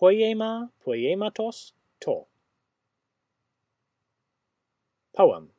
poiema poiematos to. Poem.